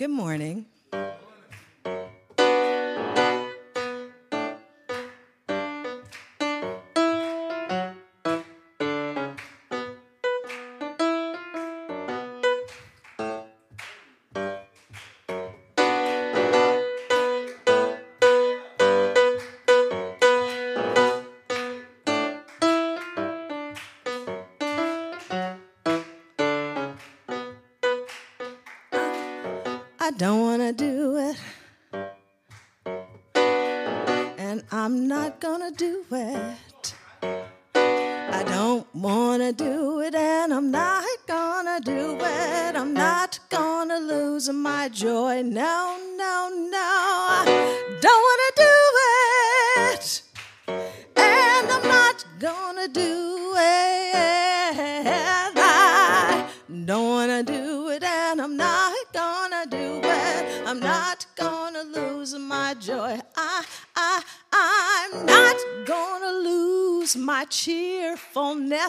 Good morning.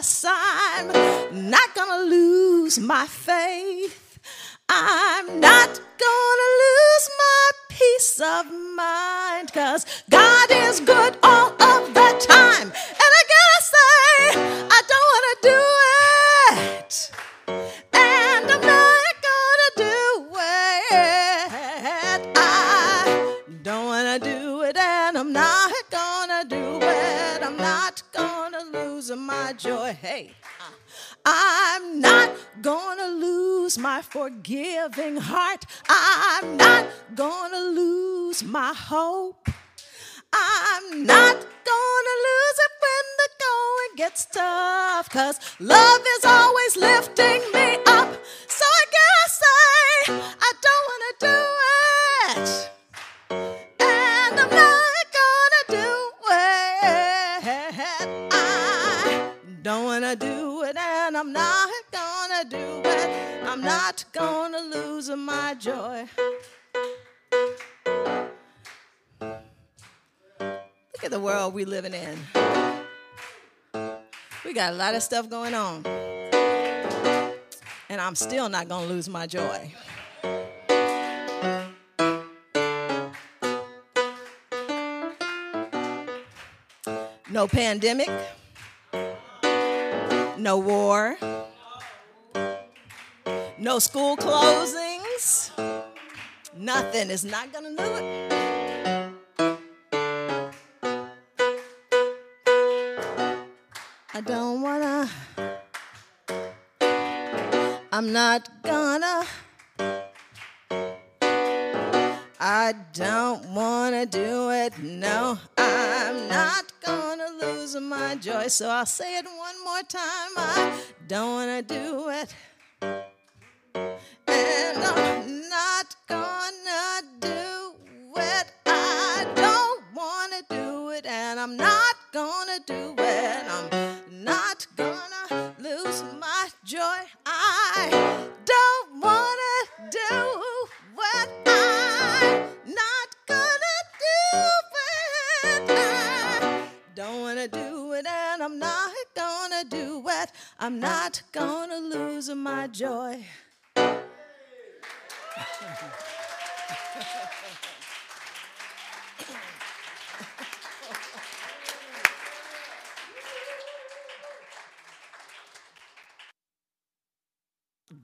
Cheerfulness. I'm not gonna lose my faith. I'm not gonna lose my peace of mind. Cause God is good all of the time. And I gotta say, I don't wanna do joy. Hey. I'm not gonna lose my forgiving heart. I'm not gonna lose my hope. I'm not gonna lose it when the going gets tough. Cause love is always lifting me up. So I gotta say, not gonna lose my joy. Look at the world we're living in. We got a lot of stuff going on. And I'm still not gonna lose my joy. No pandemic. No war. No school closings. Nothing is not gonna do it. I don't wanna. I'm not gonna. I don't wanna do it. No, I'm not gonna lose my joy. So I'll say it one more time. I don't wanna do it.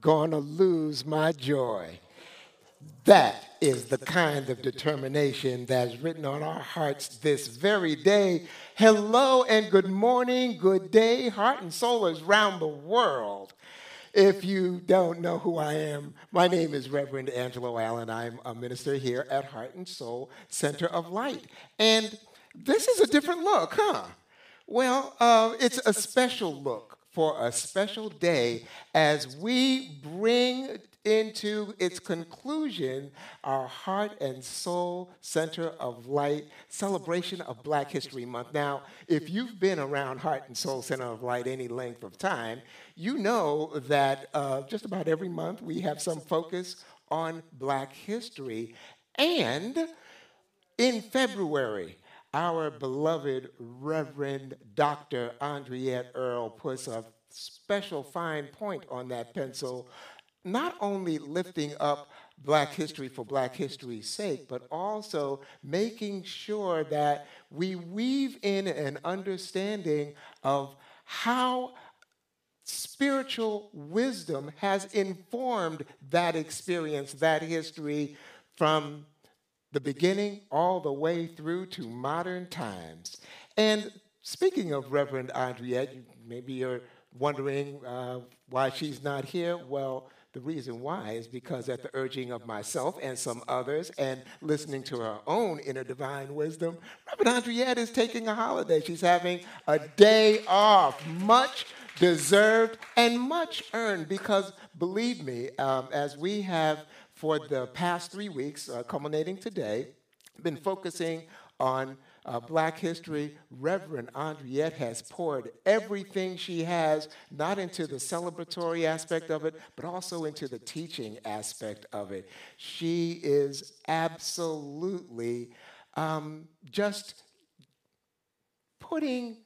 Gonna lose my joy. That is the kind of determination that's written on our hearts this very day. Hello and good morning, good day, heart and soulers round the world. If you don't know who I am, my name is Reverend Angelo Allen. I'm a minister here at Heart and Soul Center of Light. And this is a different look, huh? Well, uh, it's a special look for a special day as we bring into its conclusion our Heart and Soul Center of Light celebration of Black History Month. Now, if you've been around Heart and Soul Center of Light any length of time, you know that uh, just about every month we have some focus on Black history. And in February, our beloved Reverend Dr. Andriette Earl puts a special fine point on that pencil, not only lifting up Black history for Black history's sake, but also making sure that we weave in an understanding of how spiritual wisdom has informed that experience, that history from the beginning all the way through to modern times. And speaking of Reverend Andriette, maybe you're wondering uh, why she's not here. Well, the reason why is because, at the urging of myself and some others, and listening to her own inner divine wisdom, Reverend Andriette is taking a holiday. She's having a day off, much deserved and much earned, because believe me, um, as we have for the past three weeks, uh, culminating today, been focusing on uh, Black history, Reverend Andriette has poured everything she has, not into the celebratory aspect of it, but also into the teaching aspect of it. She is absolutely um, just putting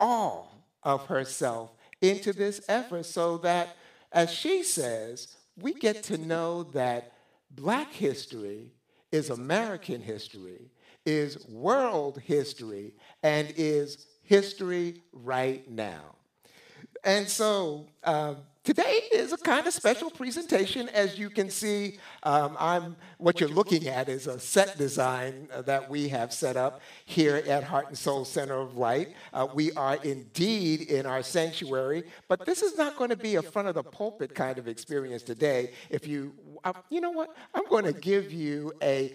all of herself into this effort so that, as she says, we get to know that Black history is American history is world history and is history right now. And so um, today is a kind of special presentation. As you can see, um, I'm, what you're looking at is a set design uh, that we have set up here at Heart and Soul Center of Light. Uh, we are indeed in our sanctuary, but this is not going to be a front of the pulpit kind of experience today. If you, uh, you know what, I'm going to give you a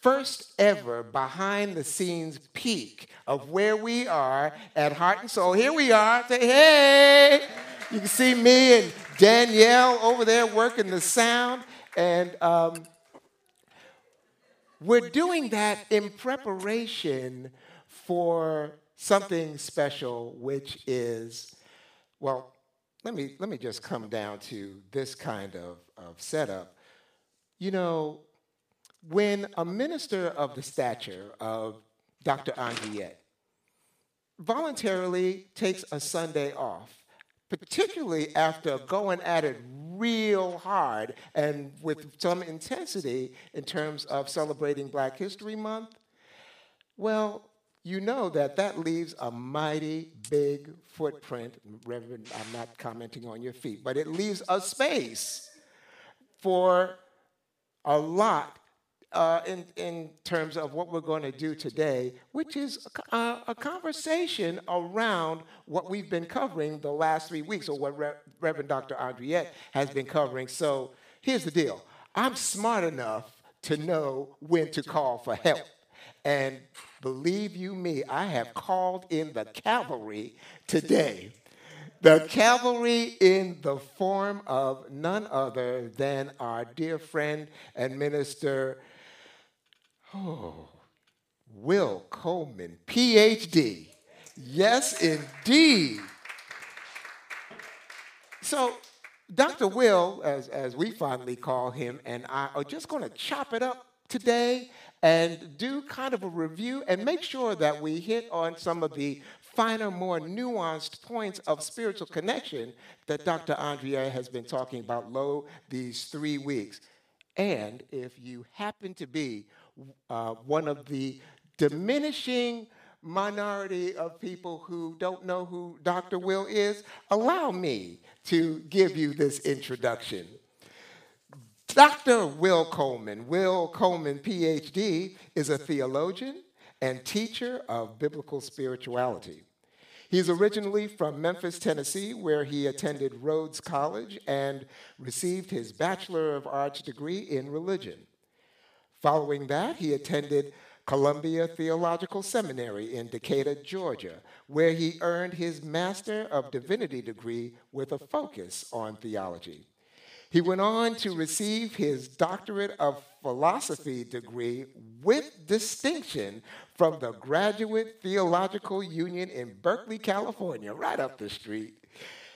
first ever behind the scenes peek of where we are at Heart and Soul. Here we are. Say, hey! You can see me and Danielle over there working the sound. And um, we're doing that in preparation for something special, which is, well, let me, let me just come down to this kind of, of setup. You know, when a minister of the stature of Dr. Andriette voluntarily takes a Sunday off, particularly after going at it real hard and with some intensity in terms of celebrating Black History Month, well, you know that that leaves a mighty big footprint. Reverend, I'm not commenting on your feet, but it leaves a space for a lot uh, in, in terms of what we're going to do today, which is a, a, conversation around what we've been covering the last three weeks, or what Re- Reverend Dr. Andriette has been covering. So here's the deal I'm smart enough to know when to call for help. And believe you me, I have called in the cavalry today. The cavalry in the form of none other than our dear friend and minister Oh, Will Coleman, PhD. Yes, indeed. So, Dr. Will, as, as we fondly call him, and I are just going to chop it up today and do kind of a review and make sure that we hit on some of the finer, more nuanced points of spiritual connection that Dr. Andriette has been talking about lo these three weeks. And if you happen to be uh, one of the diminishing minority of people who don't know who Dr. Will is, allow me to give you this introduction. Dr. Will Coleman, Will Coleman, PhD, is a theologian and teacher of biblical spirituality. He's originally from Memphis, Tennessee, where he attended Rhodes College and received his Bachelor of Arts degree in religion. Following that, he attended Columbia Theological Seminary in Decatur, Georgia, where he earned his Master of Divinity degree with a focus on theology. He went on to receive his doctorate of philosophy degree with distinction from the Graduate Theological Union in Berkeley, California, right up the street.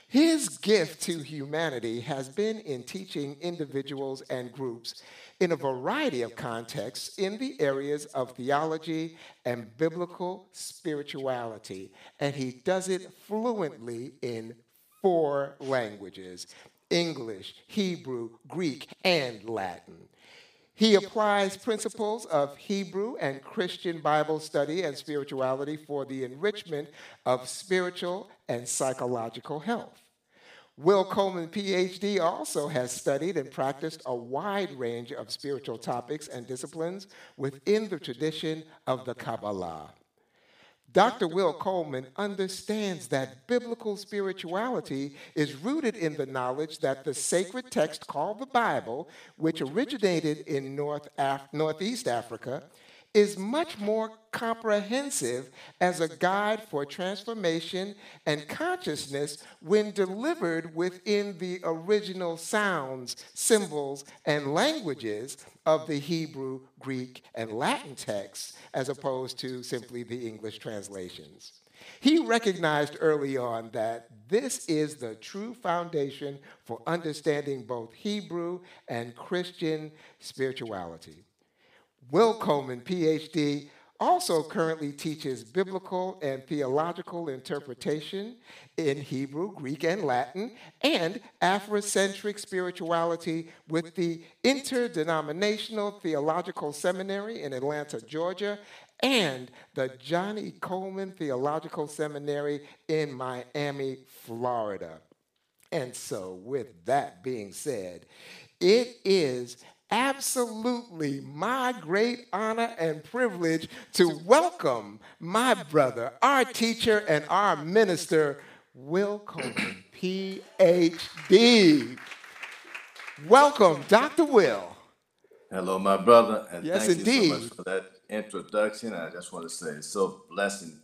His gift to humanity has been in teaching individuals and groups in a variety of contexts in the areas of theology and biblical spirituality, and he does it fluently in four languages English, Hebrew, Greek, and Latin. He applies principles of Hebrew and Christian Bible study and spirituality for the enrichment of spiritual and psychological health. Will Coleman, PhD, also has studied and practiced a wide range of spiritual topics and disciplines within the tradition of the Kabbalah. Dr. Will Coleman understands that biblical spirituality is rooted in the knowledge that the sacred text called the Bible, which originated in North Af- Northeast Africa, is much more comprehensive as a guide for transformation and consciousness when delivered within the original sounds, symbols, and languages of the Hebrew, Greek, and Latin texts, as opposed to simply the English translations. He recognized early on that this is the true foundation for understanding both Hebrew and Christian spirituality. Will Coleman, PhD, also currently teaches biblical and theological interpretation in Hebrew, Greek, and Latin, and Afrocentric spirituality with the Interdenominational Theological Seminary in Atlanta, Georgia, and the Johnnie Colemon Theological Seminary in Miami, Florida. And so, with that being said, it is absolutely my great honor and privilege to welcome my brother, our teacher, and our minister, Will Coleman, PhD. Welcome, Dr. Will. Hello, my brother, and Yes, thank you so much for that introduction. I just want to say it's so blessing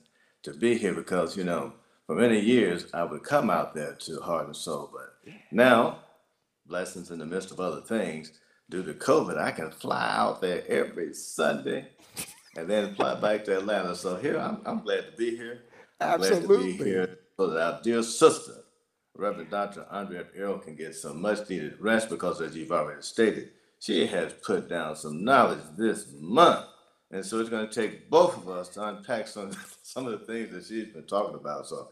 to be here because you know, for many years I would come out there to Heart and Soul, but now, blessings in the midst of other things, due to COVID, I can fly out there every Sunday and then fly back to Atlanta. So here I'm, I'm glad to be here. I'm glad to Absolutely. be here so that our dear sister, Reverend Dr. Andriette Earl, can get some much needed rest because, as you've already stated, she has put down some knowledge this month. And so it's going to take both of us to unpack some, some of the things that she's been talking about. So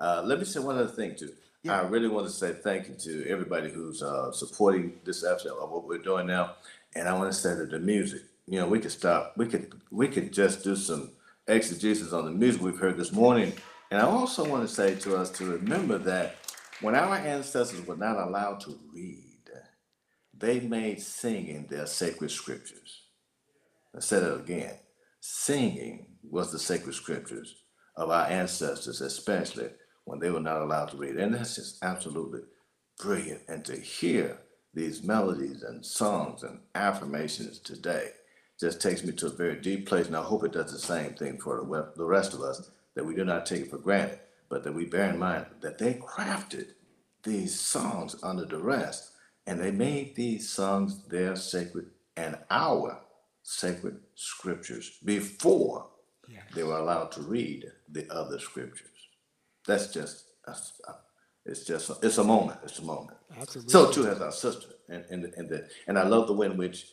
uh, let me say one other thing, too. I really want to say thank you to everybody who's uh, supporting this effort of what we're doing now. And I want to say that the music, you know, we could stop, we could, we could just do some exegesis on the music we've heard this morning. And I also want to say to us to remember that when our ancestors were not allowed to read, they made singing their sacred scriptures. I said it again. Singing was the sacred scriptures of our ancestors, especially when they were not allowed to read. And that's just absolutely brilliant. And to hear these melodies and songs and affirmations today just takes me to a very deep place. And I hope it does the same thing for the rest of us, that we do not take it for granted, but that we bear in mind that they crafted these songs under duress and they made these songs their sacred and our sacred scriptures before they were allowed to read the other scriptures. That's just, that's, uh, it's just, it's a moment. It's a moment. Absolutely. So too has our sister, and and and the, and I love the way in which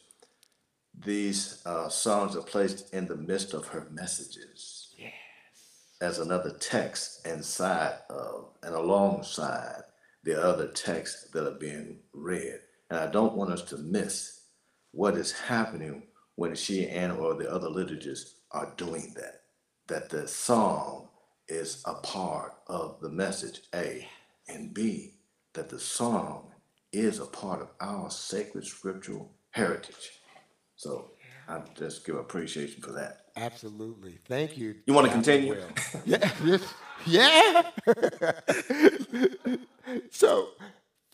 these uh, songs are placed in the midst of her messages Yes. as another text inside of and alongside the other texts that are being read. And I don't want us to miss what is happening when she and or the other liturgists are doing that. That the song is a part of the message, A, and B, that the song is a part of our sacred scriptural heritage. So I just give appreciation for that. Absolutely. Thank you. You wanna continue? Will. Yeah. yes. Yeah. so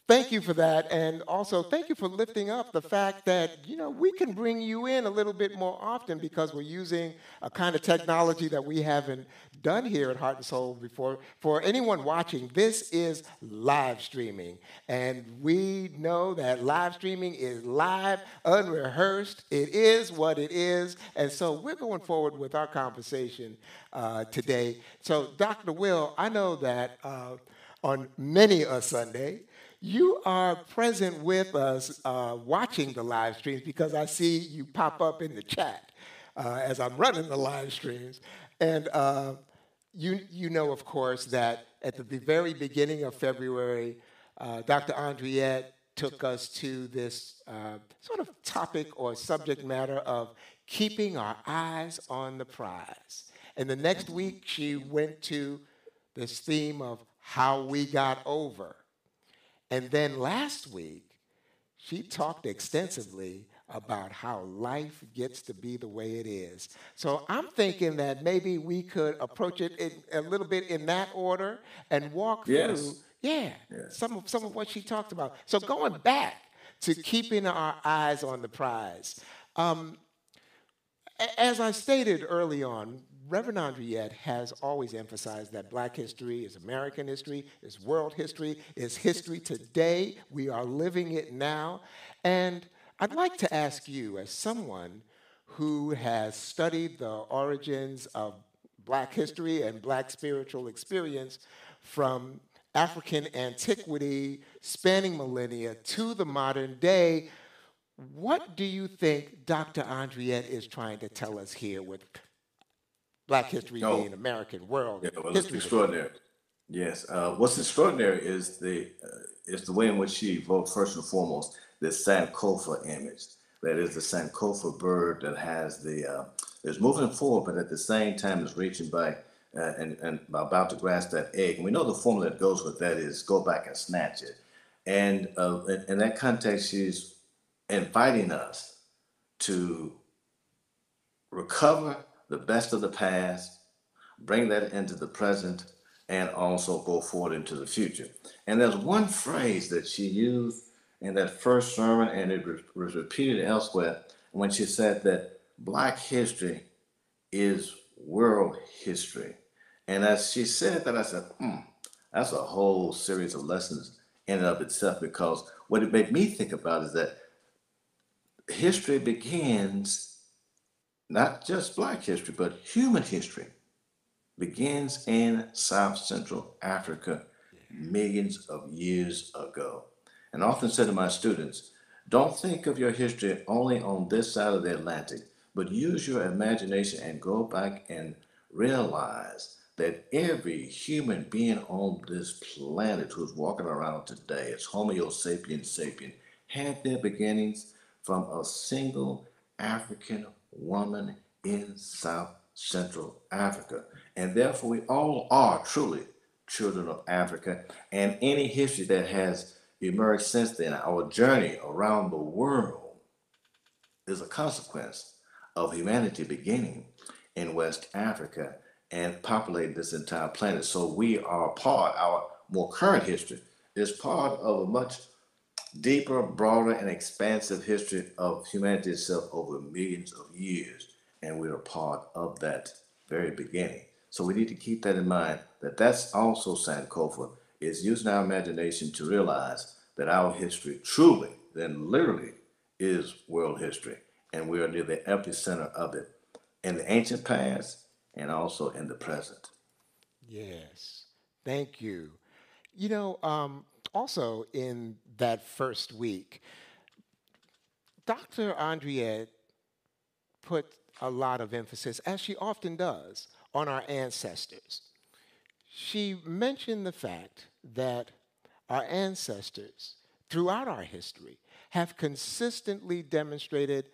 thank you for that. And also thank you for lifting up the fact that, you know, we can bring you in a little bit more often because we're using a kind of technology that we haven't done here at Heart and Soul before. For anyone watching, this is live streaming. And we know that live streaming is live, unrehearsed. It is what it is. And so we're going forward with our conversation uh, today. So, Dr. Will, I know that uh, on many a Sunday, you are present with us uh, watching the live streams because I see you pop up in the chat uh, as I'm running the live streams. And uh, you, you know, of course, that at the very beginning of February, uh, Dr. Andriette took us to this uh, sort of topic or subject matter of keeping our eyes on the prize. And the next week, she went to this theme of how we got over. And then last week, she talked extensively about how life gets to be the way it is. So I'm thinking that maybe we could approach it in, a little bit in that order and walk Yes. through, yeah, Yes. some of some of what she talked about. So going back to keeping our eyes on the prize. Um, As I stated early on, Reverend Andriette has always emphasized that black history is American history, is world history, is history today. We are living it now. And I'd like to ask you, as someone who has studied the origins of black history and black spiritual experience from African antiquity, spanning millennia, to the modern day, what do you think Dr. Andriette is trying to tell us here with Black history Oh. being American world Yeah, well, it's history? extraordinary. Yes. Uh, what's extraordinary is the uh, is the way in which she evoked first and foremost this Sankofa image. That is the Sankofa bird that has the uh, is moving forward, but at the same time is reaching by uh, and and about to grasp that egg. And we know the formula that goes with that is go back and snatch it. And uh, in, in that context, she's inviting us to recover the best of the past, bring that into the present, and also go forward into the future. And there's one phrase that she used in that first sermon, and it was repeated elsewhere when she said that Black history is world history. And as she said that, I said, hmm, that's a whole series of lessons in and of itself because what it made me think about is that history begins not just black history, but human history begins in South Central Africa millions of years ago. And I often say to my students, don't think of your history only on this side of the Atlantic, but use your imagination and go back and realize that every human being on this planet who's walking around today, as Homo sapiens sapien, had their beginnings from a single African woman in South Central Africa. And therefore, we all are truly children of Africa. And any history that has emerged since then, our journey around the world, is a consequence of humanity beginning in West Africa and populating this entire planet. So we are part, our more current history is part of a much deeper, broader, and expansive history of humanity itself over millions of years. And we are a part of that very beginning. So we need to keep that in mind that that's also Sankofa is using our imagination to realize that our history truly, then literally, is world history. And we are near the epicenter of it in the ancient past and also in the present. Yes, thank you. You know, um, also in that first week, Dr. Andriette put a lot of emphasis, as she often does, on our ancestors. She mentioned the fact that our ancestors, throughout our history, have consistently demonstrated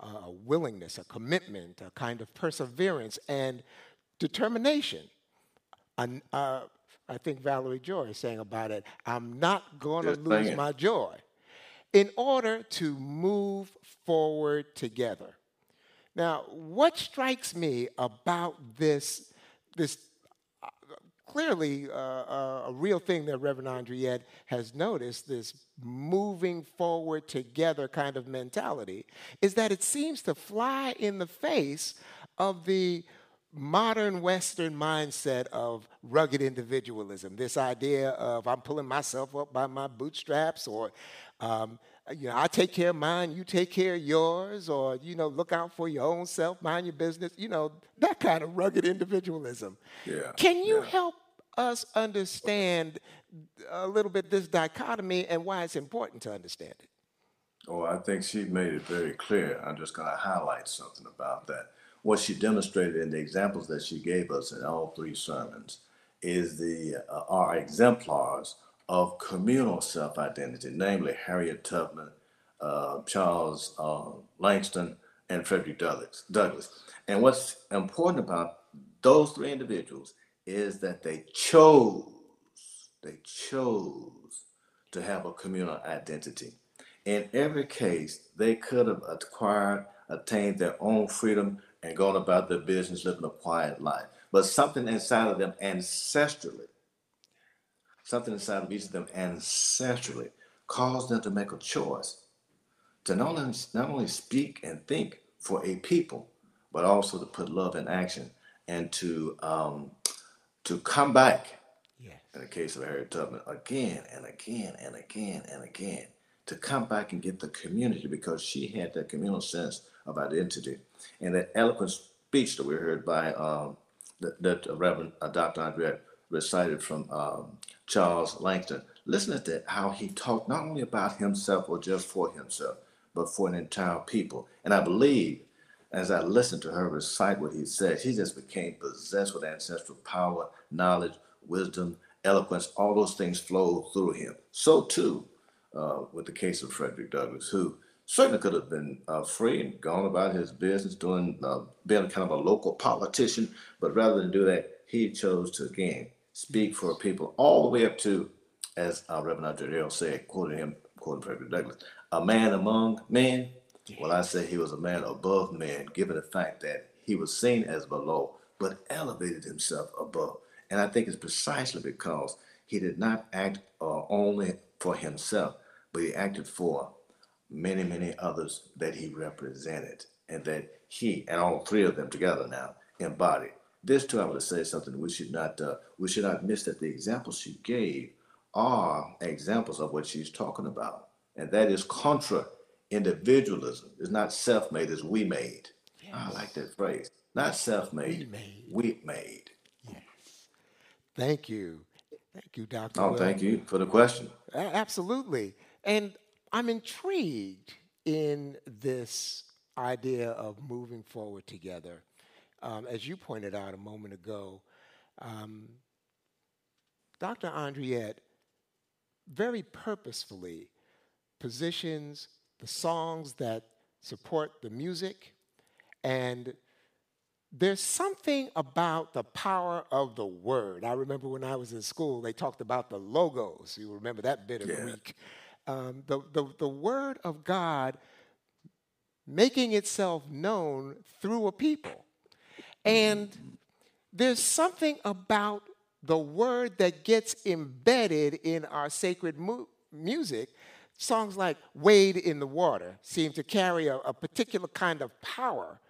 a willingness, a commitment, a kind of perseverance and determination. An- uh, I think Valerie Joy is saying about it, I'm not going to lose my joy in order to move forward together. Now, what strikes me about this, this uh, clearly uh, uh, a real thing that Reverend Andriette has noticed, this moving forward together kind of mentality, is that it seems to fly in the face of the modern Western mindset of rugged individualism. This idea of I'm pulling myself up by my bootstraps, or um, you know, I take care of mine, you take care of yours, or you know, look out for your own self, mind your business. You know, that kind of rugged individualism. Yeah, Can you yeah. help us understand a little bit this dichotomy and why it's important to understand it? Oh, I think she made it very clear. I'm just going to highlight something about that. What she demonstrated in the examples that she gave us in all three sermons is the uh, are exemplars of communal self-identity, namely Harriet Tubman, uh, Charles uh, Langston, and Frederick Douglass. Douglass. And what's important about those three individuals is that they chose, they chose to have a communal identity. In every case, they could have acquired, attained their own freedom, and going about their business living a quiet life. But something inside of them ancestrally, something inside of each of them ancestrally, caused them to make a choice to not only, not only speak and think for a people, but also to put love in action and to um, to come back Yes. in the case of Harriet Tubman, again and again and again and again, to come back and get the community because she had that communal sense of identity. And that eloquent speech that we heard by um, that, that Reverend uh, Dr. Andriette recited from um, Charles Langston. Listen to how he talked not only about himself or just for himself, but for an entire people. And I believe as I listened to her recite what he said, she just became possessed with ancestral power, knowledge, wisdom, eloquence. All those things flowed through him. So too uh, with the case of Frederick Douglass, who certainly could have been uh, free and gone about his business, doing uh, being kind of a local politician, but rather than do that, he chose to again speak for people all the way up to, as uh, Reverend Andre Earl said, quoting him, quoting Frederick Douglass, a man among men. Well, I say he was a man above men, given the fact that he was seen as below, but elevated himself above. And I think it's precisely because he did not act uh, only for himself, but he acted for many, many others that he represented, and that he and all three of them together now embodied. This too, I would say something we should not uh, we should not miss that the examples she gave are examples of what she's talking about, and that is contra individualism. It's not self-made; it's we-made. I like that phrase. Not self-made, We-made. we-made. Thank you. Thank you, Dr. Oh, Will. thank you for the question. Absolutely. And I'm intrigued in this idea of moving forward together. Um, as you pointed out a moment ago, um, Dr. Andriette very purposefully positions the songs that support the music and there's something about the power of the word. I remember when I was in school, they talked about the logos. You remember that bit of Yeah. Greek. Um, the, the, the word of God making itself known through a people. And there's something about the word that gets embedded in our sacred mu- music. Songs like Wade in the Water seem to carry a, a particular kind of power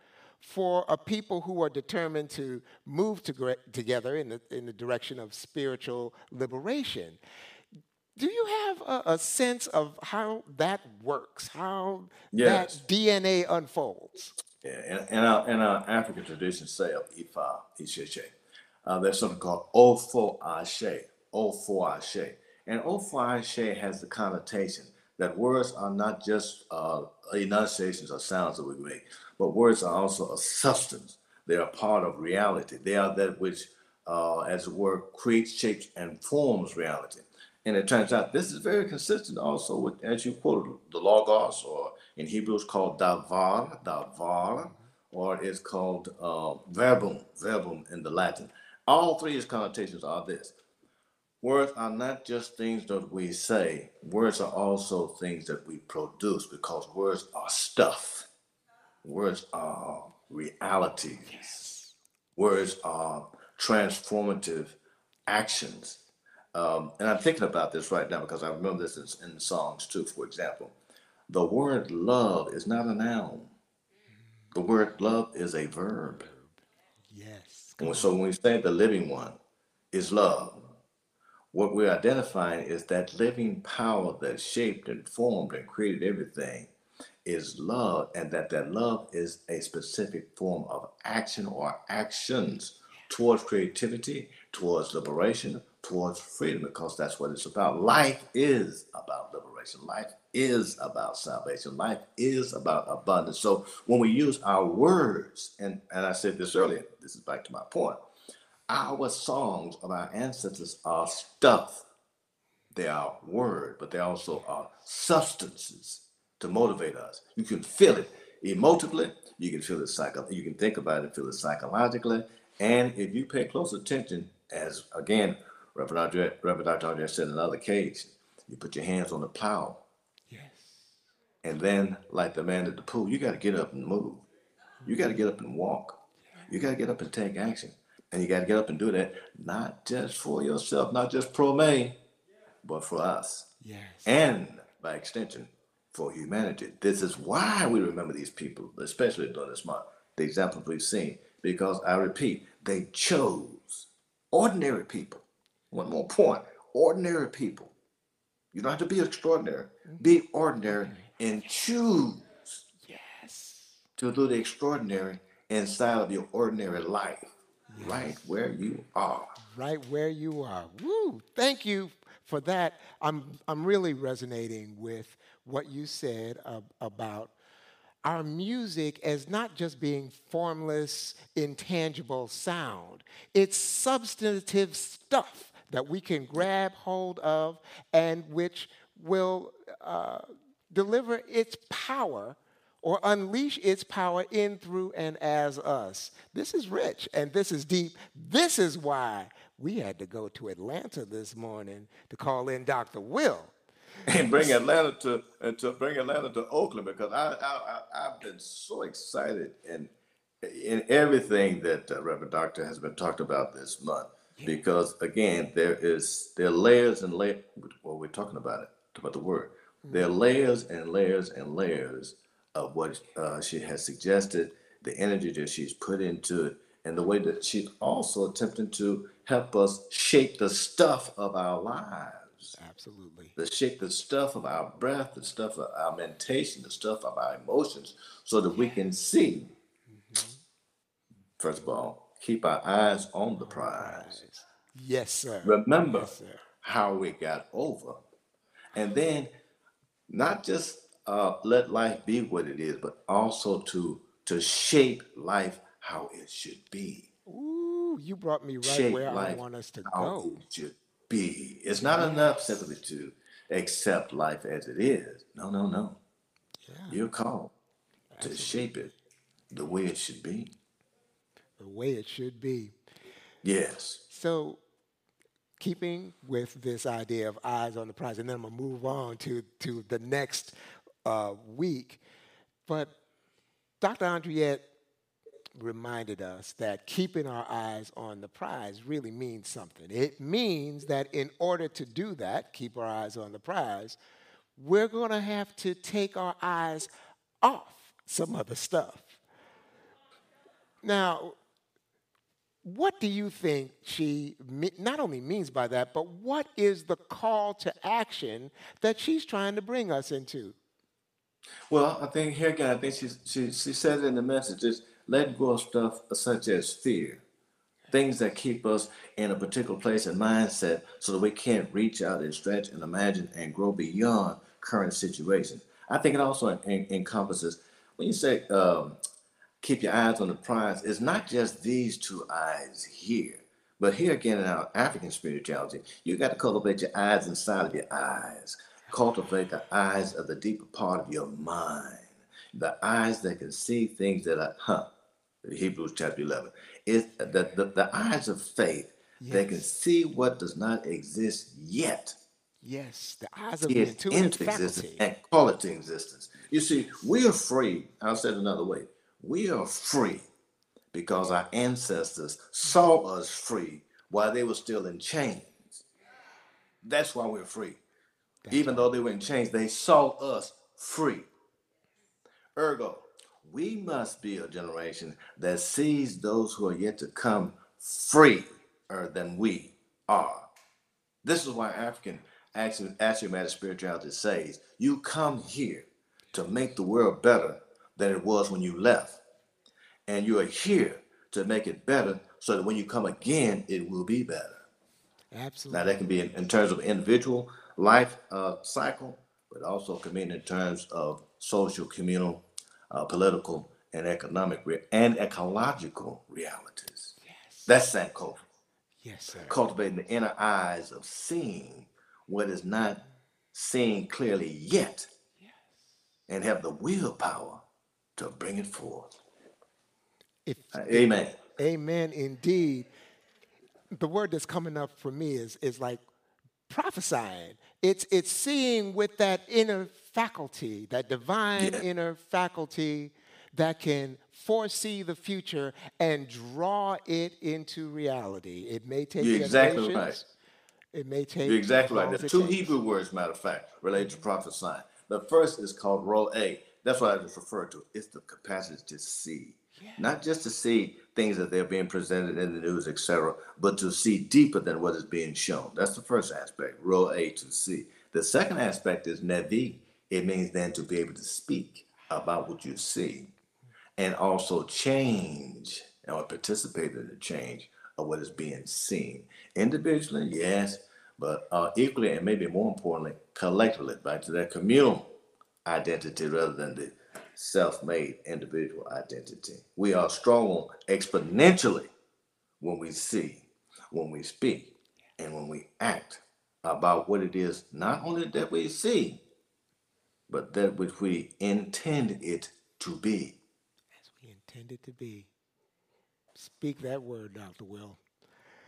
for a people who are determined to move to, together in the, in the direction of spiritual liberation. Do you have a, a sense of how that works, how Yes. that DNA unfolds? Yeah, in, in, our, in our African tradition say of Ifa, Isheche, uh, there's something called Ofo Ashe, Ofo Ashe. And Ofo Ashe has the connotation that words are not just uh, enunciations or sounds that we make, but words are also a substance. They are part of reality. They are that which, uh, as it were, creates, shapes, and forms reality. And it turns out this is very consistent also with, as you quoted, the Logos, or in Hebrew it's called Davar, Davar, or it's called uh, Verbum, Verbum in the Latin. All three of these connotations are this. Words are not just things that we say, words are also things that we produce because words are stuff. Words are realities. Words are transformative actions. Um, and I'm thinking about this right now because I remember this in, in the songs too, for example. The word love is not a noun, the word love is a verb. Yes. And so when we say the living one is love, what we're identifying is that living power that shaped and formed and created everything is love, and that that love is a specific form of action or actions towards creativity, towards liberation, towards freedom, because that's what it's about. Life is about liberation. Life is about salvation. Life is about abundance. So when we use our words, and, and I said this earlier, this is back to my point, our songs of our ancestors are stuff. They are word, but they also are substances to motivate us. You can feel it emotively, you can feel it psycho, you can think about it, feel it psychologically, and if you pay close attention, as again, Reverend Andre, Reverend Dr. Andre said in another case, you put your hands on the plow, Yes. and then, like the man at the pool, you got to get up and move. You got to get up and walk. You got to get up and take action. And you got to get up and do that, not just for yourself, not just pro me, but for us. Yes. And by extension, for humanity. This is why we remember these people, especially during this month, the examples we've seen. Because I repeat, they chose ordinary people. One more point ordinary people. You don't have to be extraordinary, mm-hmm. be ordinary and choose Yes. to do the extraordinary inside of your ordinary life, right where you are. right where you are. Woo! Thank you for that. I'm I'm really resonating with what you said ab- about our music as not just being formless, intangible sound. It's substantive stuff that we can grab hold of and which will uh, deliver its power or unleash its power in, through, and as us. This is rich and this is deep. This is why we had to go to Atlanta this morning to call in Dr. Will. and bring Atlanta to to bring Atlanta to Oakland because I, I, I I've been so excited and in everything that uh, Reverend Doctor has been talked about this month because again there is there are layers and layers. Well, we're talking about it about the word. There are layers and layers and layers of what uh, she has suggested, the energy that she's put into it, and the way that she's also attempting to help us shape the stuff of our lives Absolutely. the shape, the stuff of our breath, the stuff of our mentation, the stuff of our emotions, so that we can see. First of all, keep our eyes on the prize. Yes, sir. Remember Yes, sir. how we got over, and then not just uh, let life be what it is, but also to to shape life how it should be. Ooh, you brought me right Shape where I want us to how go. it should be. It's not enough simply to accept life as it is. No, no, no. Yeah, You're called to shape it the way it should be. The way it should be. Yes. So, keeping with this idea of eyes on the prize, and then I'm gonna move on to to the next uh, week. But Dr. Andriette reminded us that keeping our eyes on the prize really means something. It means that in order to do that, keep our eyes on the prize, we're going to have to take our eyes off some other stuff. Now, what do you think she not only means by that, but what is the call to action that she's trying to bring us into? Well, I think here again, I think she, she, she it in the message is let go of stuff such as fear, things that keep us in a particular place and mindset so that we can't reach out and stretch and imagine and grow beyond current situations. I think it also en- encompasses when you say um, keep your eyes on the prize, it's not just these two eyes here, But here again in our African spirituality, you got to cultivate your eyes inside of your eyes. Cultivate the eyes of the deeper part of your mind. The eyes that can see things that are, huh, Hebrews chapter 11. Is the, the, the eyes of faith that can see what does not exist yet Yes, the eyes of the it intuitive into existence faculty. and call it to existence. You see, we are free. I'll say it another way. We are free because our ancestors saw us free while they were still in chains. That's why we're free. Even though they were in chains, they saw us free. Ergo, we must be a generation that sees those who are yet to come freer than we are. This is why African axio- axiomatic spirituality says you come here to make the world better than it was when you left. And you are here to make it better so that when you come again, it will be better. Absolutely. Now, that can be in, in terms of individual life uh, cycle, but also can mean in terms of social, communal, uh, political, and economic re- and ecological realities. Yes. That's Sankofa Yes, sir. cultivating the inner eyes of seeing what is not seen clearly yet yes. and have the willpower to bring it forth. If, Uh, Amen. amen, indeed. The word that's coming up for me is is like prophesying. It's it's seeing with that inner faculty, that divine Yeah. inner faculty that can foresee the future and draw it into reality. It may take You're exactly right. It may take You're exactly right. as long as There's two takes. Hebrew words, matter of fact, related to prophesying. The first is called ro a. That's what I just referred to. It's the capacity to see. Not just to see things that they're being presented in the news, etc., but to see deeper than what is being shown. That's the first aspect, ro a to see. The second aspect is nevi. It means then to be able to speak about what you see and also change or participate in the change of what is being seen. Individually, yes, but uh, equally and maybe more importantly, collectively, back to that communal identity rather than the self made individual identity. We are strong exponentially when we see, when we speak, and when we act about what it is not only that we see, but that which we intend it to be. as we intend it to be. Speak that word, Dr. Will.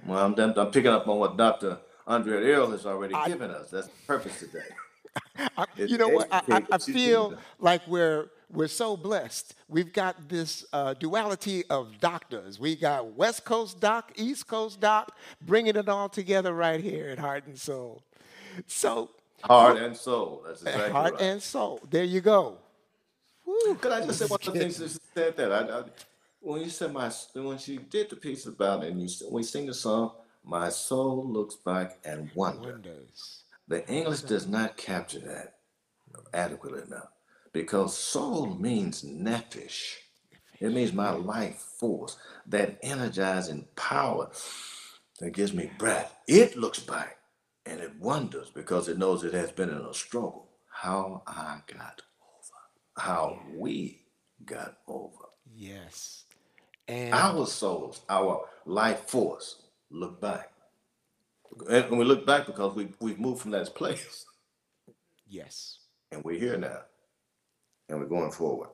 Well, I'm, I'm picking up on what Dr. Andriette Earl has already I- given us. That's the purpose today. I, you know what? I, I, feel like we're we're so blessed. We've got this uh, duality of doctors. We got West Coast doc, East Coast doc, bringing it all together right here at Heart and Soul. So, Heart and soul. That's exactly heart right. and soul. There you go. Woo. Could I just say one of the things that said that I, I, when you said my when she did the piece about it and you when you sing the song, my soul looks back and wonder. Wonders. The English does not capture that adequately enough because soul means nephesh. It means my life force, that energizing power that gives me breath. It looks back and it wonders because it knows it has been in a struggle how I got over, how we got over. Yes. And Our souls, our life force, look back. And we look back because we, we've moved from that place yes. and we're here now and we're going forward.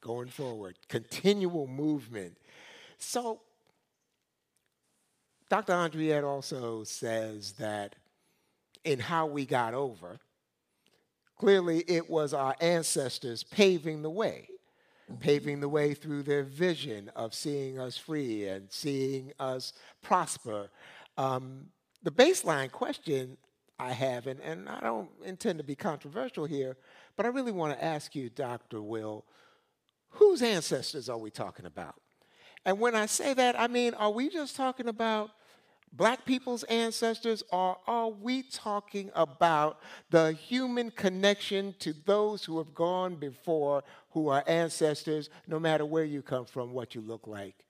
going forward, continual movement. So, Dr. Andriette also says that in how we got over, clearly it was our ancestors paving the way, paving the way through their vision of seeing us free and seeing us prosper. Um, the baseline question I have, and, and I don't intend to be controversial here, but I really want to ask you, Dr. Will, whose ancestors are we talking about? And when I say that, I mean, are we just talking about black people's ancestors, or are we talking about the human connection to those who have gone before, who are ancestors, no matter where you come from, what you look like?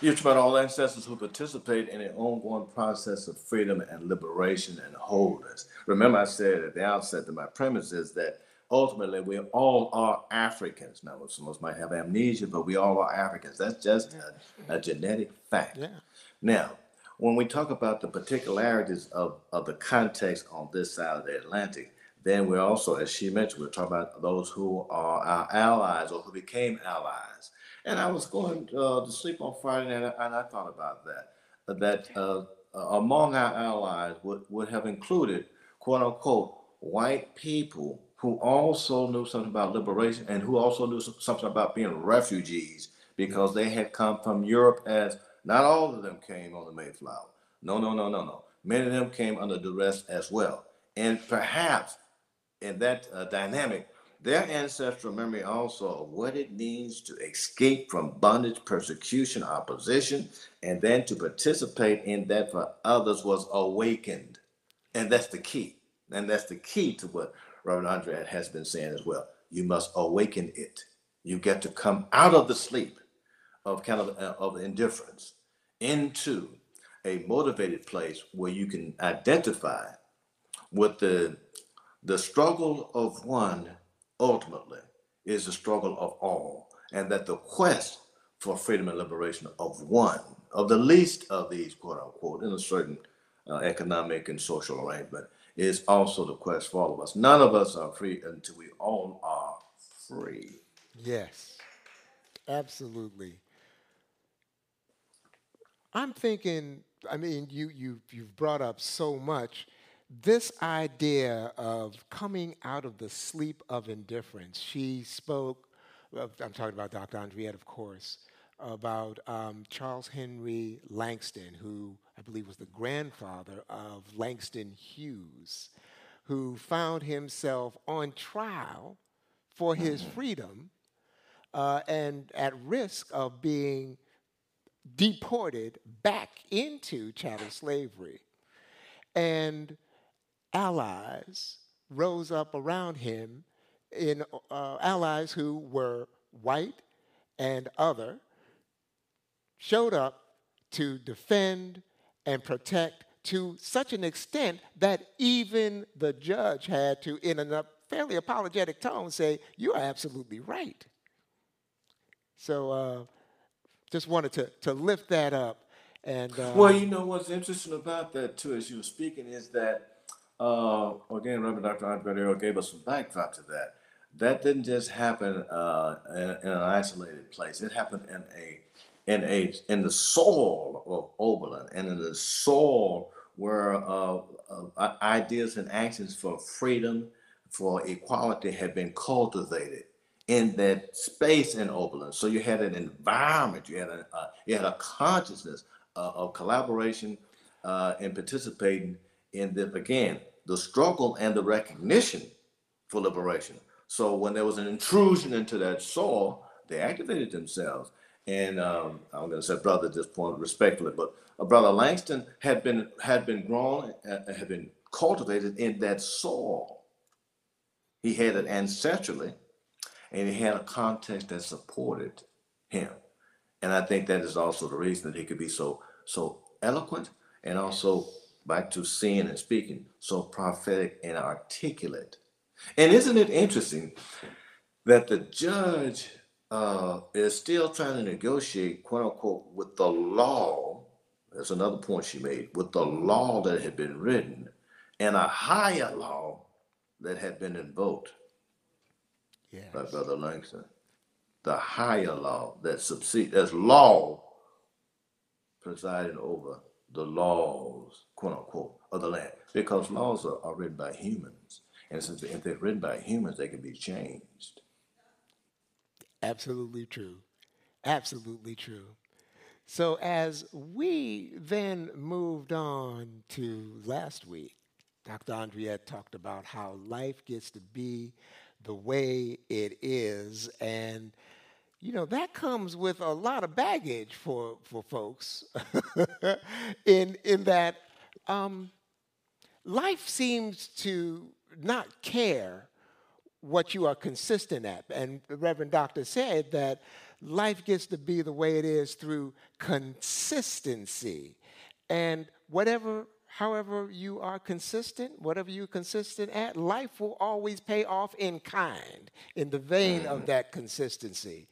You're about all ancestors who participate in an ongoing process of freedom and liberation and wholeness. Remember, I said at the outset that my premise is that ultimately we all are Africans. Now, some of us might have amnesia, but we all are Africans. That's just a, a genetic fact. Yeah. Now, when we talk about the particularities of, of the context on this side of the Atlantic, then we're also, as she mentioned, we're talking about those who are our allies or who became allies. And I was going uh, to sleep on Friday night, and I thought about that. That uh, among our allies would, would have included, quote unquote, white people who also knew something about liberation and who also knew something about being refugees because they had come from Europe as not all of them came on the Mayflower. No, no, no, no, no. Many of them came under duress as well. And perhaps in that uh, dynamic, their ancestral memory also of what it means to escape from bondage, persecution, opposition, and then to participate in that for others was awakened. And that's the key. And that's the key to what Reverend Andre has been saying as well. You must awaken it. You get to come out of the sleep of kind of, uh, of indifference into a motivated place where you can identify with the the struggle of one ultimately is the struggle of all, and that the quest for freedom and liberation of one, of the least of these, quote unquote, in a certain uh, economic and social arrangement, is also the quest for all of us. None of us are free until we all are free. Yes, absolutely. I'm thinking, I mean, you, you, you've brought up so much. This idea of coming out of the sleep of indifference, she spoke, I'm talking about Dr. Andriette, of course, about um, Charles Henry Langston, who I believe was the grandfather of Langston Hughes, who found himself on trial for his freedom uh, and at risk of being deported back into chattel slavery. And allies rose up around him in uh, allies who were white and other showed up to defend and protect to such an extent that even the judge had to in a fairly apologetic tone say you are absolutely right so uh, just wanted to, to lift that up. And uh, well, you know what's interesting about that too, as you were speaking, is that uh, again, Reverend Dr. Andre gave us some backdrop to that. That didn't just happen uh, in, in, an isolated place. It happened in a in a in the soul of Oberlin and in the soul where uh, uh, ideas and actions for freedom, for equality had been cultivated in that space in Oberlin. So you had an environment, you had a uh, you had a consciousness uh, of collaboration uh, and participating in the again the struggle and the recognition for liberation. So when there was an intrusion into that soul, they activated themselves. And um, I'm going to say brother at this point respectfully, but uh, brother Langston had been had been grown, uh, had been cultivated in that soul. He had it ancestrally and he had a context that supported him. And I think that is also the reason that he could be so so eloquent and also back to seeing and speaking, so prophetic and articulate. And isn't it interesting that the judge uh, is still trying to negotiate, quote unquote, with the law? That's another point she made with the law that had been written and a higher law that had been invoked yes. by Brother Langston. The higher law that subside as law presiding over the laws, quote unquote, of the land. Because laws are, are written by humans. And since if they're written by humans, they can be changed. Absolutely true. Absolutely true. So, as we then moved on to last week, Dr. Andriette talked about how life gets to be the way it is. And, you know, that comes with a lot of baggage for, for folks in, in that um, life seems to not care what you are consistent at. And the Reverend Doctor said that life gets to be the way it is through consistency. And whatever however you are consistent, whatever you're consistent at, life will always pay off in kind, in the vein of that consistency.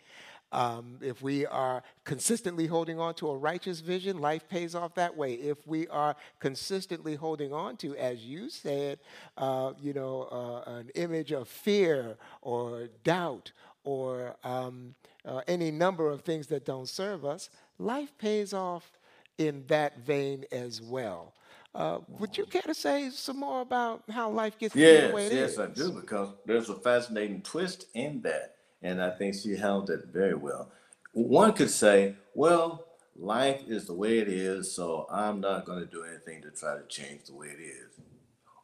Um, if we are consistently holding on to a righteous vision, life pays off that way. If we are consistently holding on to, as you said, uh, you know, uh, an image of fear or doubt or um, uh, any number of things that don't serve us, life pays off in that vein as well. Uh, would you care to say some more about how life gets be the way Yes, it yes, I do, because there's a fascinating twist in that, and I think she held it very well. One could say, well, life is the way it is, so I'm not going to do anything to try to change the way it is.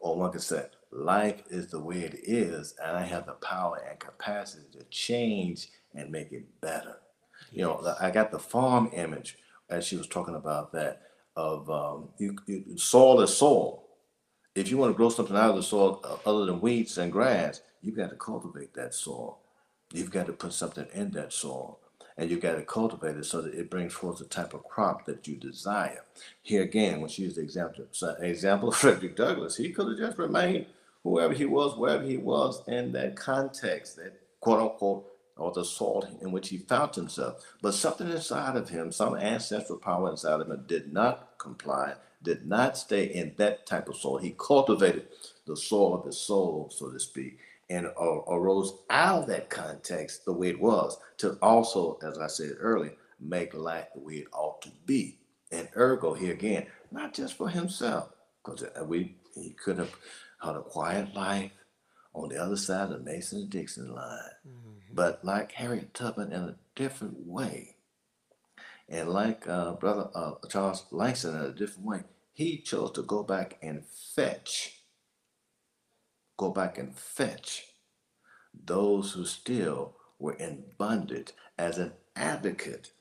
Or one could say, life is the way it is, and I have the power and capacity to change and make it better. You know, I got the farm image as she was talking about that of um, you, you, soil is soil. If you want to grow something out of the soil uh, other than weeds and grass, you've got to cultivate that soil. You've got to put something in that soil. And you've got to cultivate it so that it brings forth the type of crop that you desire. Here again, when she used the example, example of Frederick Douglass, he could have just remained whoever he was, wherever he was in that context, that quote unquote, or the soil in which he found himself. But something inside of him, some ancestral power inside of him, did not comply, did not stay in that type of soil. He cultivated the soil of his soul, so to speak, and uh, arose out of that context the way it was to also, as I said earlier, make life the way it ought to be. And ergo, here again, not just for himself, because we he could have had a quiet life on the other side of the Mason Dixon line, but like Harriet Tubman in a different way. And like uh, Brother uh, Charles Langston in a different way, he chose to go back and fetch, go back and fetch those who still were in bondage as an advocate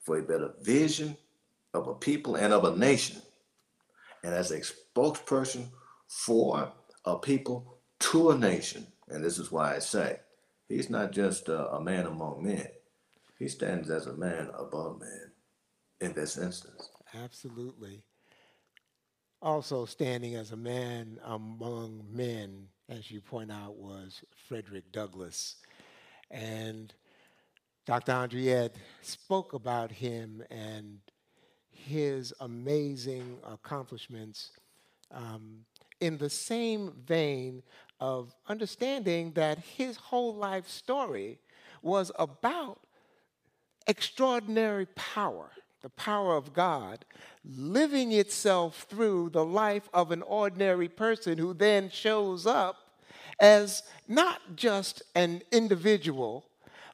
for a better vision of a people and of a nation, and as a spokesperson for a people to a nation. And this is why I say he's not just uh, a man among men, he stands as a man above men in this instance. Absolutely. Also, standing as a man among men, as you point out, was Frederick Douglass. And Dr. Andriette spoke about him and his amazing accomplishments um, in the same vein of understanding that his whole life story was about extraordinary power, the power of God, living itself through the life of an ordinary person who then shows up as not just an individual,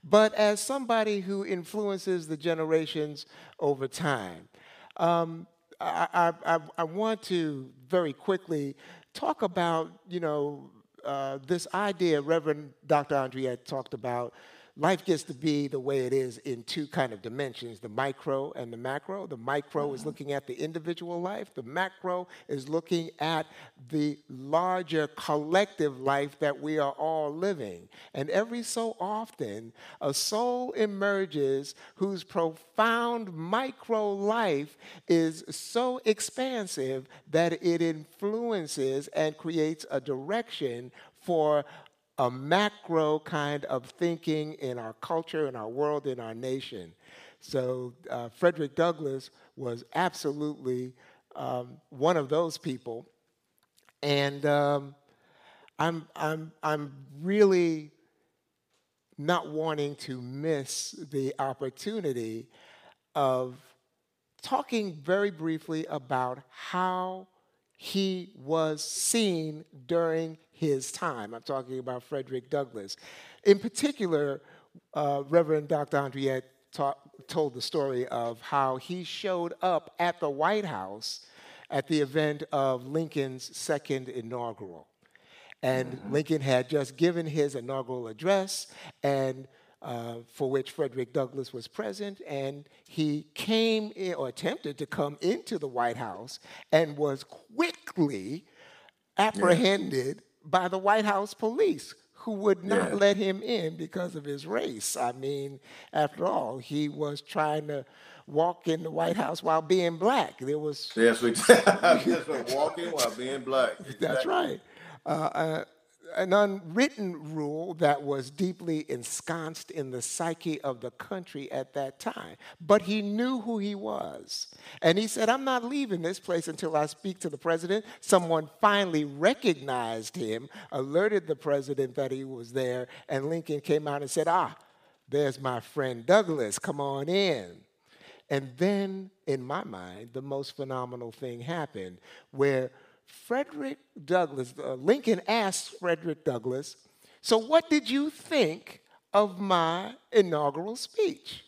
but as somebody who influences the generations over time. Um, I, I, I, want to very quickly talk about, you know, uh, this idea Reverend Dr. Andriette talked about. Life gets to be the way it is in two kind of dimensions, the micro and the macro. The micro is mm-hmm. looking at the individual life. The macro is looking at the larger collective life that we are all living. And every so often, a soul emerges whose profound micro life is so expansive that it influences and creates a direction for a macro kind of thinking in our culture, in our world, in our nation. So uh, Frederick Douglass was absolutely um, one of those people, and um, I'm I'm I'm really not wanting to miss the opportunity of talking very briefly about how he was seen during his time. I'm talking about Frederick Douglass. In particular, uh, Reverend Dr. Andriette told the story of how he showed up at the White House at the event of Lincoln's second inaugural. And Lincoln had just given his inaugural address, and uh, for which Frederick Douglass was present, and he came in, or attempted to come into the White House and was quickly apprehended by the White House police, who would not Yeah. let him in because of his race. I mean, after all, he was trying to walk in the White House while being black. There was Yes, we walking while being black. That's right. Uh, uh, an unwritten rule that was deeply ensconced in the psyche of the country at that time. But he knew who he was. And he said, I'm not leaving this place until I speak to the president. Someone finally recognized him, alerted the president that he was there, and Lincoln came out and said, Ah, there's my friend Douglass, come on in. And then, in my mind, the most phenomenal thing happened where Frederick Douglass, uh, Lincoln asked Frederick Douglass, So, what did you think of my inaugural speech?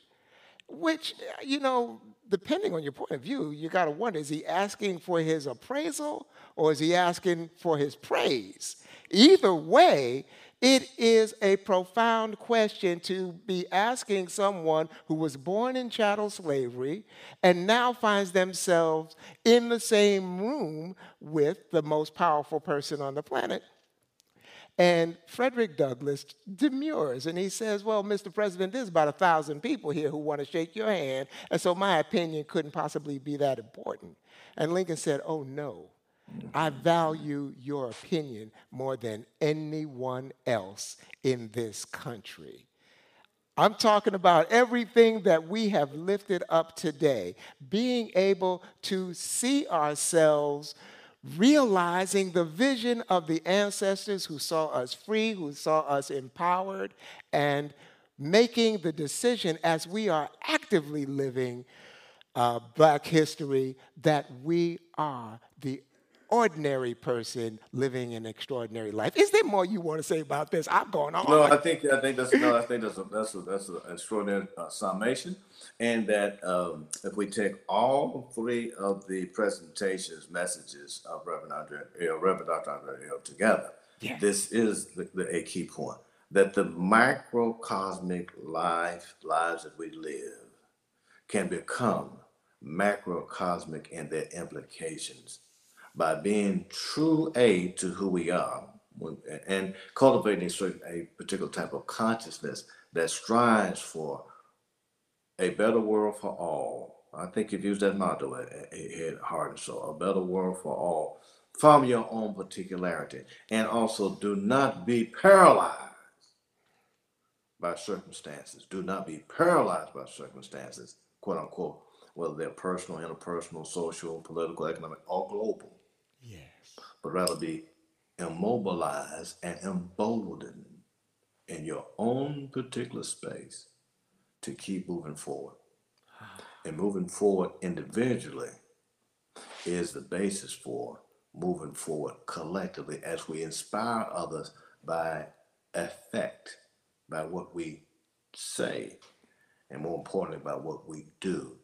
Which, you know, depending on your point of view, you got to wonder is he asking for his appraisal or is he asking for his praise? Either way, it is a profound question to be asking someone who was born in chattel slavery and now finds themselves in the same room with the most powerful person on the planet. And Frederick Douglass demurs and he says, Well, Mr. President, there's about a thousand people here who want to shake your hand, and so my opinion couldn't possibly be that important. And Lincoln said, Oh, no. I value your opinion more than anyone else in this country. I'm talking about everything that we have lifted up today, being able to see ourselves realizing the vision of the ancestors who saw us free, who saw us empowered, and making the decision as we are actively living uh, Black history that we are the ordinary person living an extraordinary life. Is there more you want to say about this? I'm going on. No, I think I think that's no, I think that's a, that's a, that's an extraordinary uh, summation, and that um, if we take all three of the presentations messages of Reverend Andre, uh, Reverend Dr. Andre Hill together, Yes. this is the, the, a key point that the microcosmic life lives that we live can become macrocosmic in their implications by being true A to who we are and cultivating a certain a particular type of consciousness that strives for a better world for all. I think you've used that motto at, at, Heart and Soul, a better world for all, from your own particularity. And also do not be paralyzed by circumstances. Do not be paralyzed by circumstances, quote unquote, whether they're personal, interpersonal, social, political, economic, or global. But rather be immobilized and emboldened in your own particular space to keep moving forward. Ah. And moving forward individually is the basis for moving forward collectively as we inspire others by effect, by what we say, and more importantly, by what we do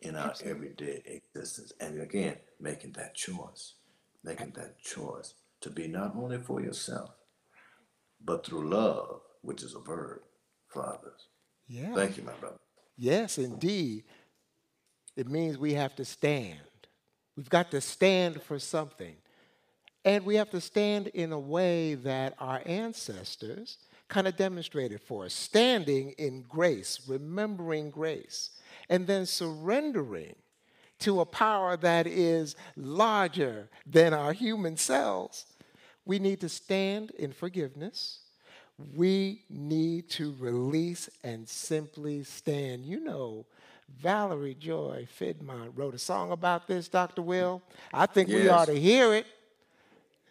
in our everyday existence. And again, making that choice, making that choice to be not only for yourself, but through love, which is a verb, for others. Yeah. Thank you, my brother. Yes, indeed. It means we have to stand. We've got to stand for something. And we have to stand in a way that our ancestors kind of demonstrated for us standing in grace, remembering grace, and then surrendering to a power that is larger than our human selves. We need to stand in forgiveness. We need to release and simply stand. You know, Valerie Joy Fidmont wrote a song about this, Dr. Will. I think we ought to hear it.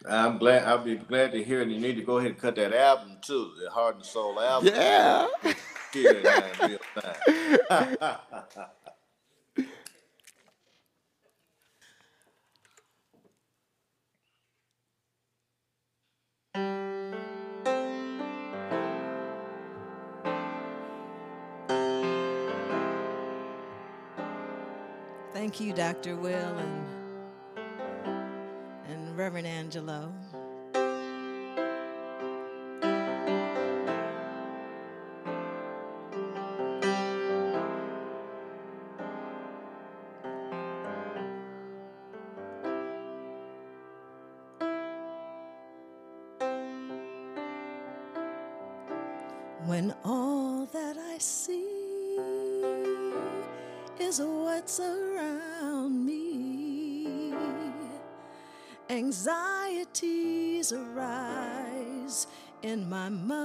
I'm glad. I'll be glad to hear it. You need to go ahead and cut that album too, the Heart and Soul album. Yeah. Hear it now in real time. Thank you, Dr. Will and, and Reverend Angelo. In my mind.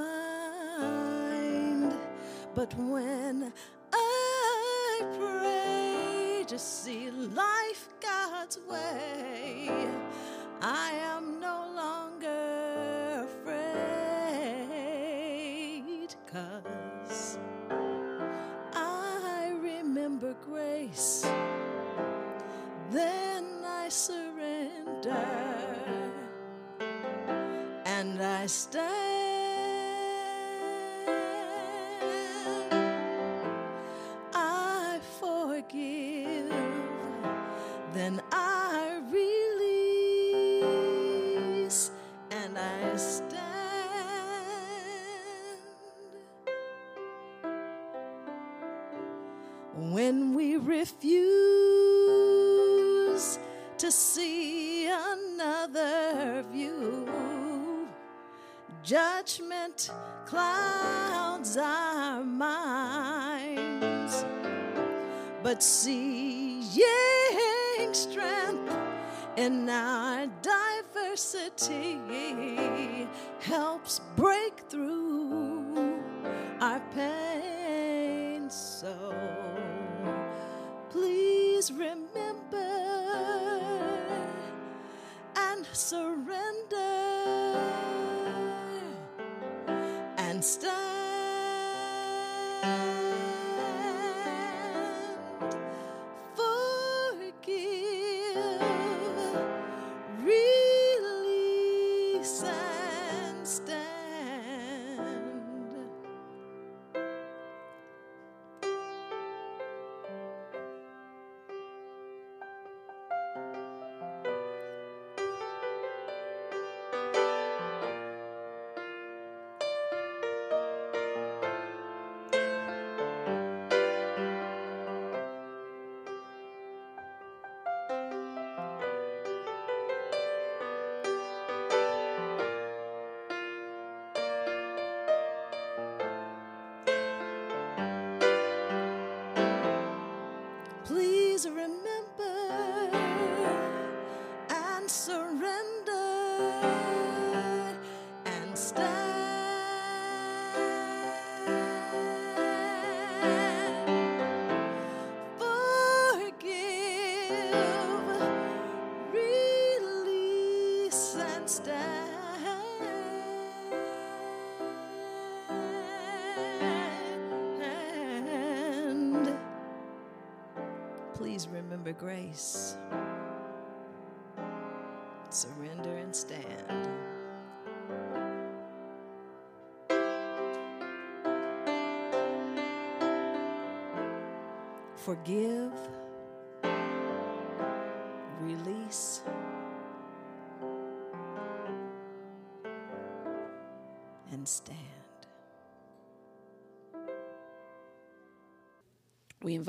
But when I pray to see life God's way, I refuse to see another view, judgment clouds our minds. But seeing strength in our diversity helps break through stand. Please remember grace. Surrender and stand. Forgive,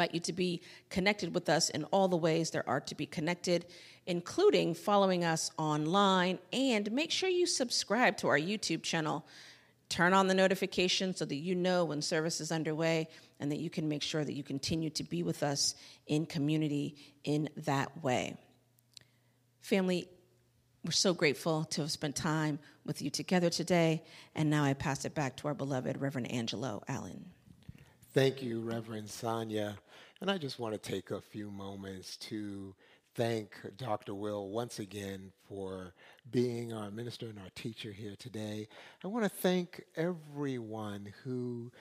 invite you to be connected with us in all the ways there are to be connected, including following us online. And make sure you subscribe to our YouTube channel. Turn on the notification so that you know when service is underway and that you can make sure that you continue to be with us in community in that way. Family, we're so grateful to have spent time with you together today. And now I pass it back to our beloved Reverend Angelo Allen. Thank you, Reverend Sonia. And I just want to take a few moments to thank Dr. Will once again for being our minister and our teacher here today. I want to thank everyone who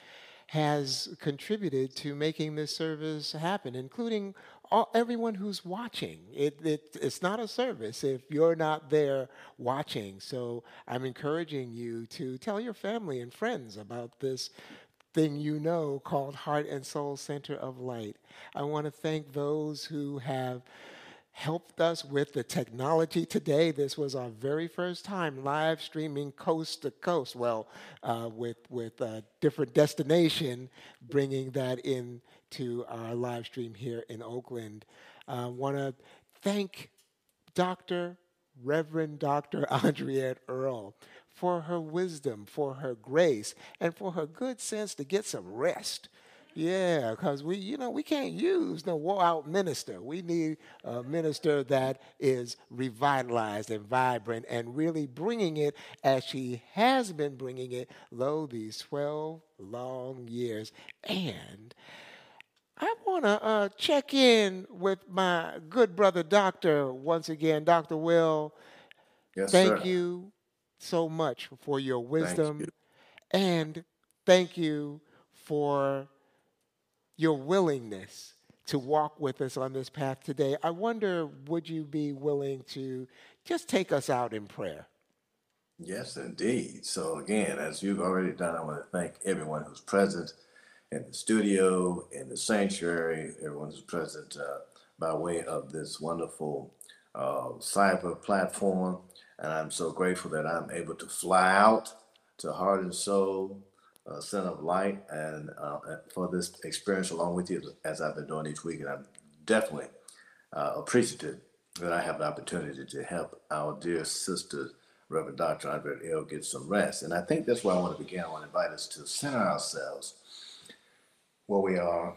has contributed to making this service happen, including all, everyone who's watching. It, it, it's not a service if you're not there watching. So I'm encouraging you to tell your family and friends about this thing you know called Heart and Soul Center of Light. I want to thank those who have helped us with the technology today. This was our very first time live streaming coast to coast. Well, uh, with with a different destination, bringing that into our live stream here in Oakland. I want to thank Dr. Reverend Dr. Andriette Earl for her wisdom, for her grace, and for her good sense to get some rest Yeah, because we, you know, we can't use no wore out minister. We need a minister that is revitalized and vibrant and really bringing it as she has been bringing it, lo, these 12 long years. And I want to uh, check in with my good brother, Doctor, once again. Dr. Will, Yes, thank sir. you so much for your wisdom you. and thank you for your willingness to walk with us on this path today. I wonder, would you be willing to just take us out in prayer? Yes, indeed. So again, as you've already done, I want to thank everyone who's present in the studio, in the sanctuary, everyone who's present uh, by way of this wonderful uh, cyber platform. And I'm so grateful that I'm able to fly out to Heart and Soul, uh, Center of Light, and uh, for this experience along with you as I've been doing each week. And I'm definitely uh, appreciative that I have the opportunity to help our dear sister, Reverend Dr. Andre L., get some rest. And I think that's where I want to begin. I want to invite us to center ourselves where we are.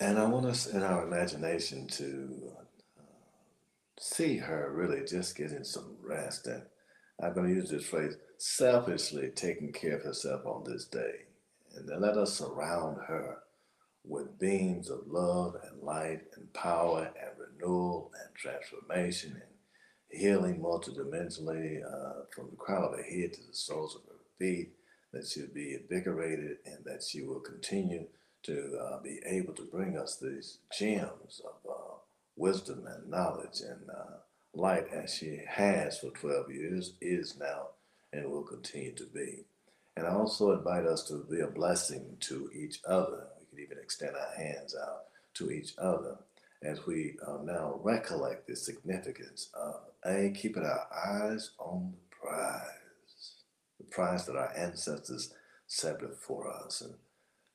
And I want us in our imagination to see her really just getting some rest. And I'm going to use this phrase selfishly taking care of herself on this day. And then let us surround her with beams of love and light and power and renewal and transformation and healing multidimensionally uh, from the crown of her head to the soles of her feet, that she'll be invigorated and that she will continue to uh, be able to bring us these gems of uh, wisdom and knowledge and uh, light as she has for 12 years, is now, and will continue to be. And I also invite us to be a blessing to each other. We can even extend our hands out to each other as we uh, now recollect the significance of A, keeping our eyes on the prize, the prize that our ancestors set before us. And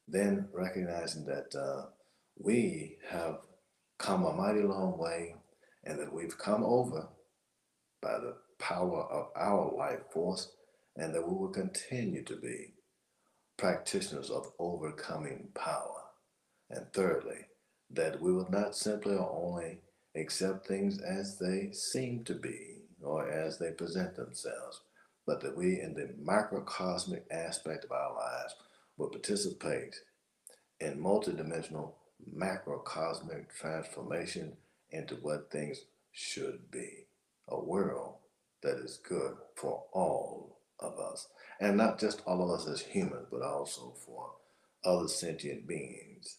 then recognizing that uh, we have come a mighty long way and that we've come over by the power of our life force and that we will continue to be practitioners of overcoming power. And thirdly, that we will not simply or only accept things as they seem to be or as they present themselves, but that we, in the microcosmic aspect of our lives, will participate in multidimensional macrocosmic transformation into what things should be a world that is good for all of us. And not just all of us as humans, but also for other sentient beings,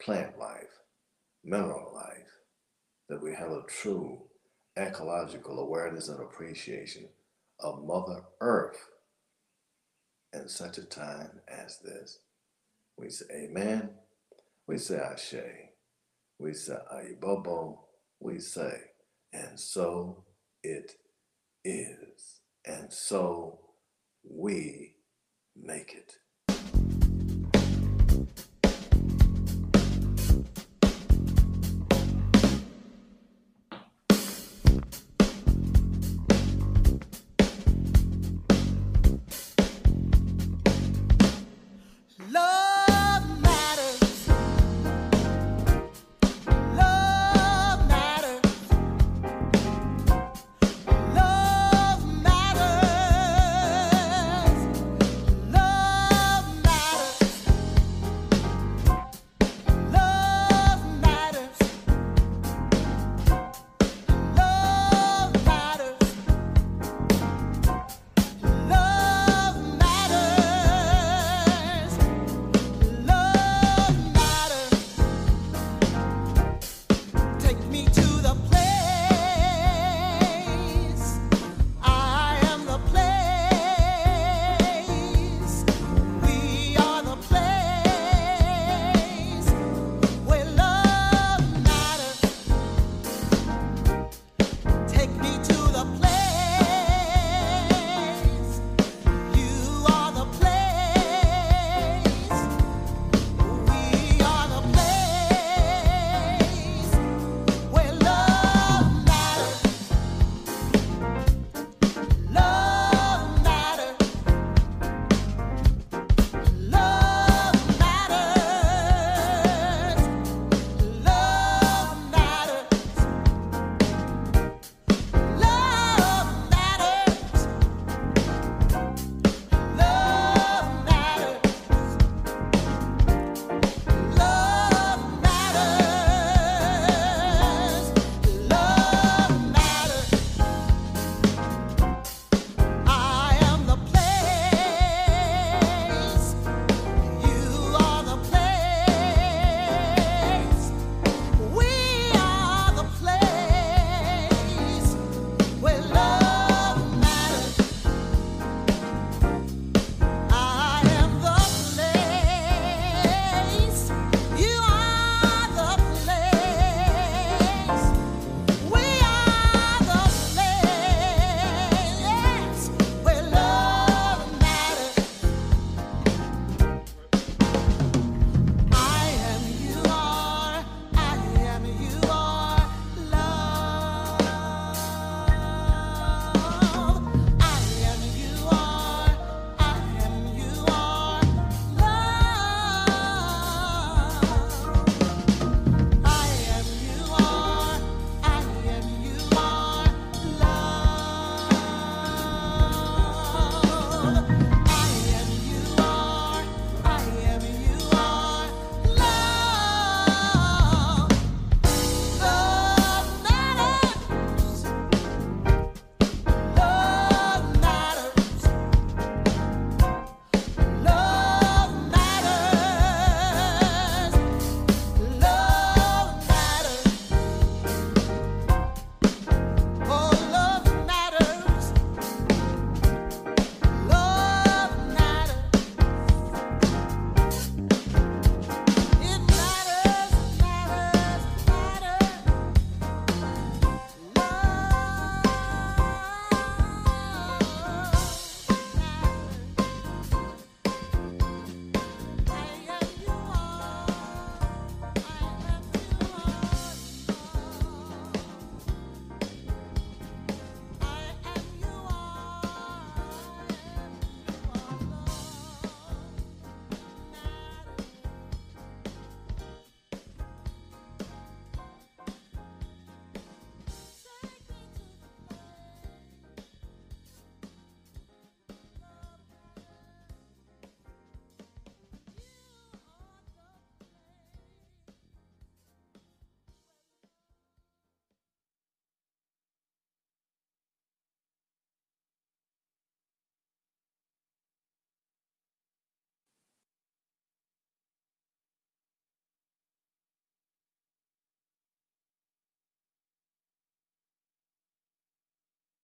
plant life, mineral life, that we have a true ecological awareness and appreciation of Mother Earth in such a time as this. We say Amen. We say Ashe. We say Ayibobo. We say, and so it is. And so we make it.